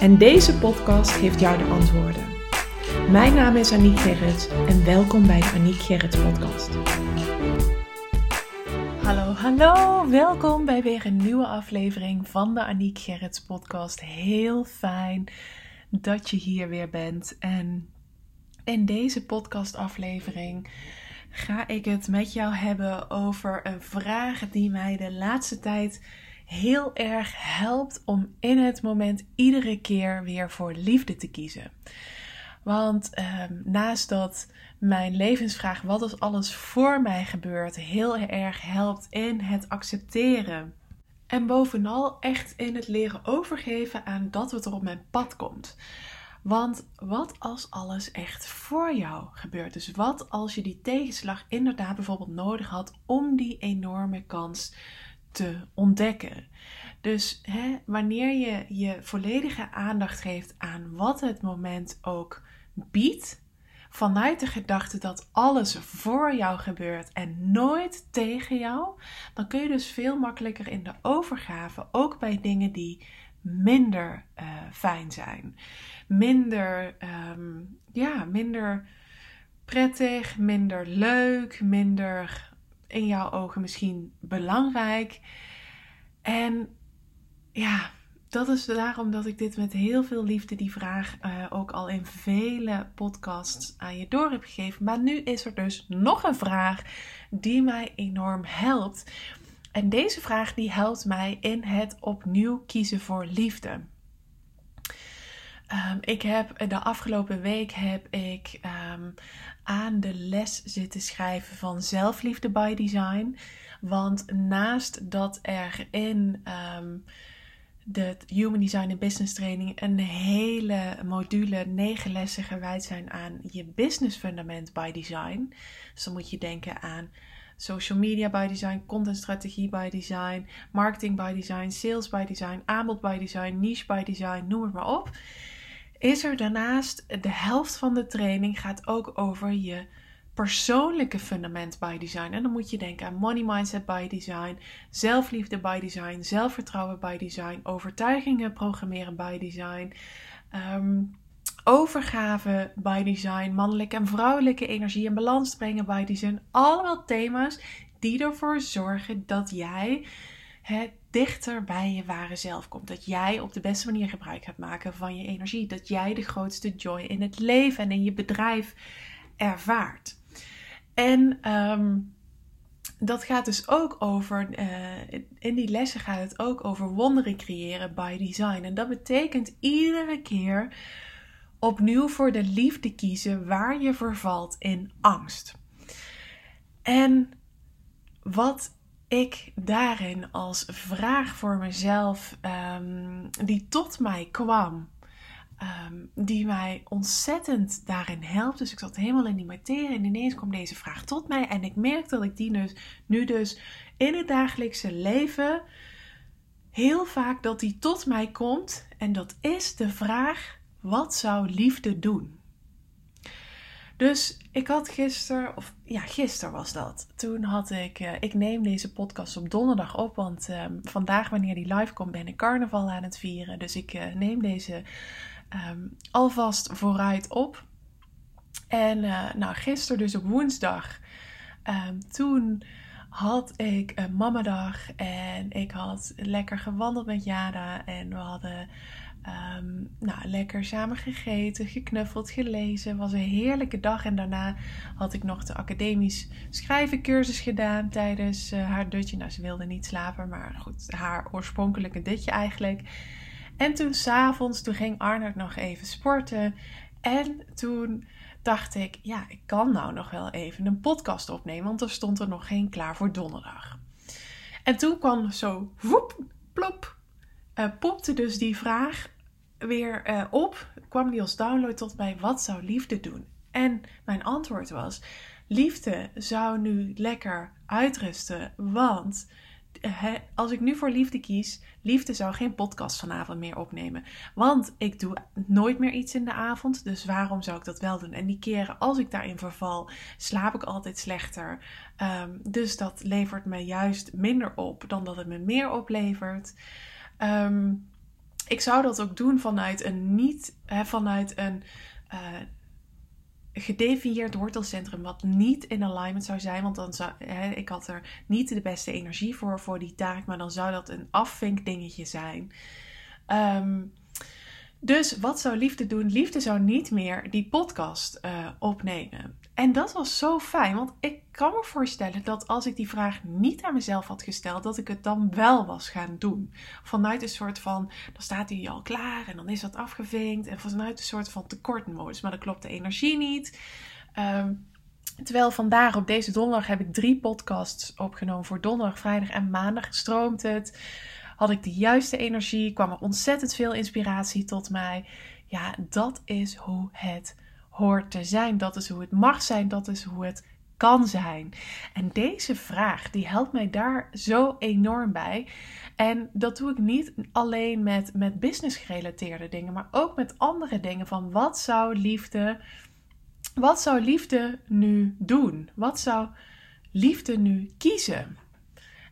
En deze podcast geeft jou de antwoorden. Mijn naam is Aniek Gerrits en welkom bij de Aniek Gerrits podcast. Hallo, hallo. Welkom bij weer een nieuwe aflevering van de Aniek Gerrits podcast. Heel fijn dat je hier weer bent. En in deze podcastaflevering ga ik het met jou hebben over een vraag die mij de laatste tijd heel erg helpt om in het moment iedere keer weer voor liefde te kiezen. Want ehm, naast dat mijn levensvraag, wat als alles voor mij gebeurt, heel erg helpt in het accepteren. En bovenal echt in het leren overgeven aan dat wat er op mijn pad komt. Want wat als alles echt voor jou gebeurt? Dus wat als je die tegenslag inderdaad bijvoorbeeld nodig had om die enorme kans te ontdekken. Dus hè, wanneer je je volledige aandacht geeft aan wat het moment ook biedt, vanuit de gedachte dat alles voor jou gebeurt en nooit tegen jou, dan kun je dus veel makkelijker in de overgave, ook bij dingen die minder uh, fijn zijn. Minder, um, ja, minder prettig, minder leuk, minder in jouw ogen misschien belangrijk. En ja, dat is daarom dat ik dit met heel veel liefde, die vraag, uh, ook al in vele podcasts aan je door heb gegeven. Maar nu is er dus nog een vraag die mij enorm helpt. En deze vraag die helpt mij in het opnieuw kiezen voor liefde. Um, ik heb de afgelopen week heb ik um, aan de les zitten schrijven van zelfliefde by design. Want naast dat er in um, de Human Design en Business Training een hele module, negen lessen gewijd zijn aan je business fundament by design. Dus dan moet je denken aan social media by design, content strategie by design, marketing by design, sales by design, aanbod by design, niche by design, noem het maar op is er daarnaast de helft van de training gaat ook over je persoonlijke fundament by design. En dan moet je denken aan money mindset by design, zelfliefde by design, zelfvertrouwen by design, overtuigingen programmeren by design. Um, overgave by design, mannelijke en vrouwelijke energie in balans brengen by design. Allemaal thema's die ervoor zorgen dat jij dichter bij je ware zelf komt. Dat jij op de beste manier gebruik gaat maken van je energie. Dat jij de grootste joy in het leven en in je bedrijf ervaart. En ehm, dat gaat dus ook over, uh, in die lessen gaat het ook over wonderen creëren by design. En dat betekent iedere keer opnieuw voor de liefde kiezen waar je vervalt in angst. En wat ik daarin als vraag voor mezelf, um, die tot mij kwam, um, die mij ontzettend daarin helpt. Dus ik zat helemaal in die materie en ineens kwam deze vraag tot mij. En ik merk dat ik die dus, nu dus in het dagelijkse leven heel vaak dat die tot mij komt. En dat is de vraag: wat zou liefde doen? Dus ik had gisteren, of ja, gisteren was dat. Toen had ik, uh, ik neem deze podcast op donderdag op, want uh, vandaag, wanneer die live komt, ben ik carnaval aan het vieren. Dus ik uh, neem deze um, alvast vooruit op. En eh, nou, gisteren, dus op woensdag, um, toen had ik een mamadag en ik had lekker gewandeld met Jada en we hadden Um, nou, lekker samen gegeten, geknuffeld, gelezen. Was een heerlijke dag. En daarna had ik nog de academisch schrijvencursus gedaan tijdens uh, haar dutje. Nou, ze wilde niet slapen, maar goed, haar oorspronkelijke dutje eigenlijk. En toen s'avonds, toen ging Arnold nog even sporten. En toen dacht ik, ja, ik kan nou nog wel even een podcast opnemen. Want er stond er nog geen klaar voor donderdag. En toen kwam zo, woep, plop, uh, popte dus die vraag weer uh, op, kwam die als download tot mij, wat zou liefde doen? En mijn antwoord was, liefde zou nu lekker uitrusten, want als ik nu voor liefde kies, liefde zou geen podcast vanavond meer opnemen. Want ik doe nooit meer iets in de avond, dus waarom zou ik dat wel doen? En die keren als ik daarin verval, slaap ik altijd slechter. Ehm, dus dat levert me juist minder op dan dat het me meer oplevert. Ehm, ik zou dat ook doen vanuit een niet, vanuit een uh, gedefinieerd wortelcentrum wat niet in alignment zou zijn. Want dan zou hè, ik had er niet de beste energie voor, voor die taak. Maar dan zou dat een afvinkdingetje zijn. Um, dus wat zou liefde doen? Liefde zou niet meer die podcast uh, opnemen. En dat was zo fijn, want ik kan me voorstellen dat als ik die vraag niet aan mezelf had gesteld, dat ik het dan wel was gaan doen. Vanuit een soort van, dan staat hij al klaar en dan is dat afgevinkt. En vanuit een soort van tekortmodus, maar dan klopt de energie niet. Um, Terwijl vandaag op deze donderdag heb ik drie podcasts opgenomen voor donderdag, vrijdag en maandag. Stroomt het? Had ik de juiste energie? Kwam er ontzettend veel inspiratie tot mij? Ja, dat is hoe het hoort te zijn. Dat is hoe het mag zijn. Dat is hoe het kan zijn. En deze vraag die helpt mij daar zo enorm bij. En dat doe ik niet alleen met, met business gerelateerde dingen, maar ook met andere dingen. Van wat zou liefde, wat zou liefde nu doen? Wat zou liefde nu kiezen?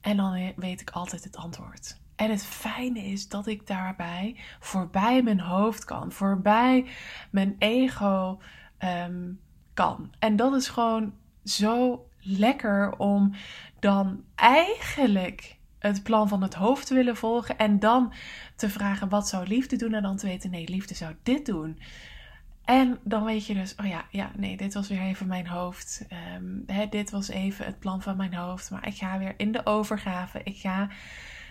En dan weet ik altijd het antwoord. En het fijne is dat ik daarbij voorbij mijn hoofd kan, voorbij mijn ego Ehm, kan. En dat is gewoon zo lekker om dan eigenlijk het plan van het hoofd te willen volgen en dan te vragen wat zou liefde doen en dan te weten nee, liefde zou dit doen. En dan weet je dus, oh ja, ja, nee, dit was weer even mijn hoofd. Um, hè, dit was even het plan van mijn hoofd. Maar ik ga weer in de overgave. Ik ga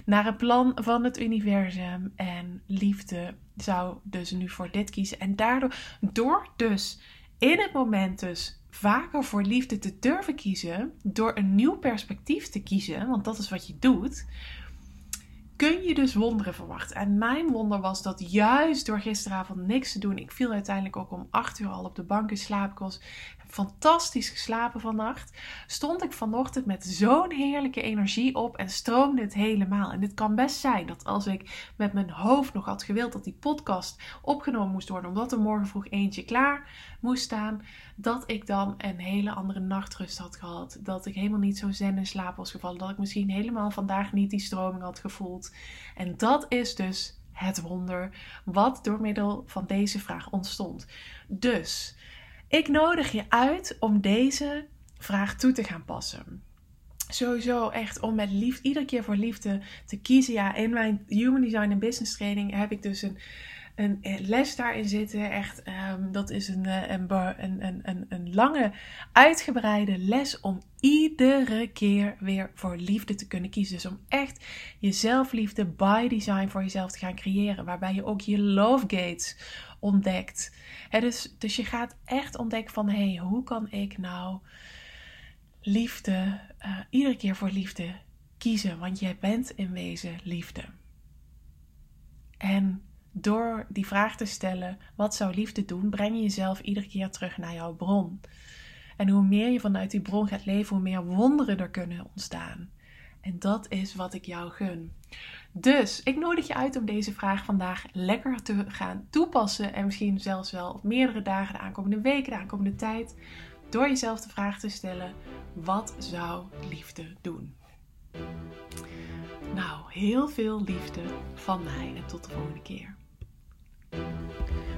naar het plan van het universum. En liefde zou dus nu voor dit kiezen. En daardoor, door dus in het moment dus vaker voor liefde te durven kiezen, door een nieuw perspectief te kiezen, want dat is wat je doet, kun je dus wonderen verwachten. En mijn wonder was dat juist door gisteravond niks te doen, ik viel uiteindelijk ook om 8 uur al op de bank in slaap. Fantastisch geslapen vannacht. Stond ik vanochtend met zo'n heerlijke energie op en stroomde het helemaal. En het kan best zijn dat als ik met mijn hoofd nog had gewild dat die podcast opgenomen moest worden, omdat er morgen vroeg eentje klaar moest staan, dat ik dan een hele andere nachtrust had gehad. Dat ik helemaal niet zo zen in slaap was gevallen. Dat ik misschien helemaal vandaag niet die stroming had gevoeld. En dat is dus het wonder wat door middel van deze vraag ontstond. Dus ik nodig je uit om deze vraag toe te gaan passen. Sowieso echt om met liefde, iedere keer voor liefde te kiezen. Ja, in mijn Human Design en Business Training heb ik dus een, een, les daarin zitten. Echt, um, dat is een, eh, een, een, een, een lange, uitgebreide les om iedere keer weer voor liefde te kunnen kiezen. Dus om echt je zelfliefde by design voor jezelf te gaan creëren. Waarbij je ook je love gates ontdekt. dus, dus je gaat echt ontdekken van hé, hey, hoe kan ik nou liefde, uh, iedere keer voor liefde kiezen? Want jij bent in wezen liefde. En door die vraag te stellen, wat zou liefde doen, breng je jezelf iedere keer terug naar jouw bron. En hoe meer je vanuit die bron gaat leven, hoe meer wonderen er kunnen ontstaan. En dat is wat ik jou gun. Dus ik nodig je uit om deze vraag vandaag lekker te gaan toepassen. En misschien zelfs wel op meerdere dagen, de aankomende weken, de aankomende tijd. Door jezelf de vraag te stellen: wat zou liefde doen? Nou, heel veel liefde van mij en tot de volgende keer.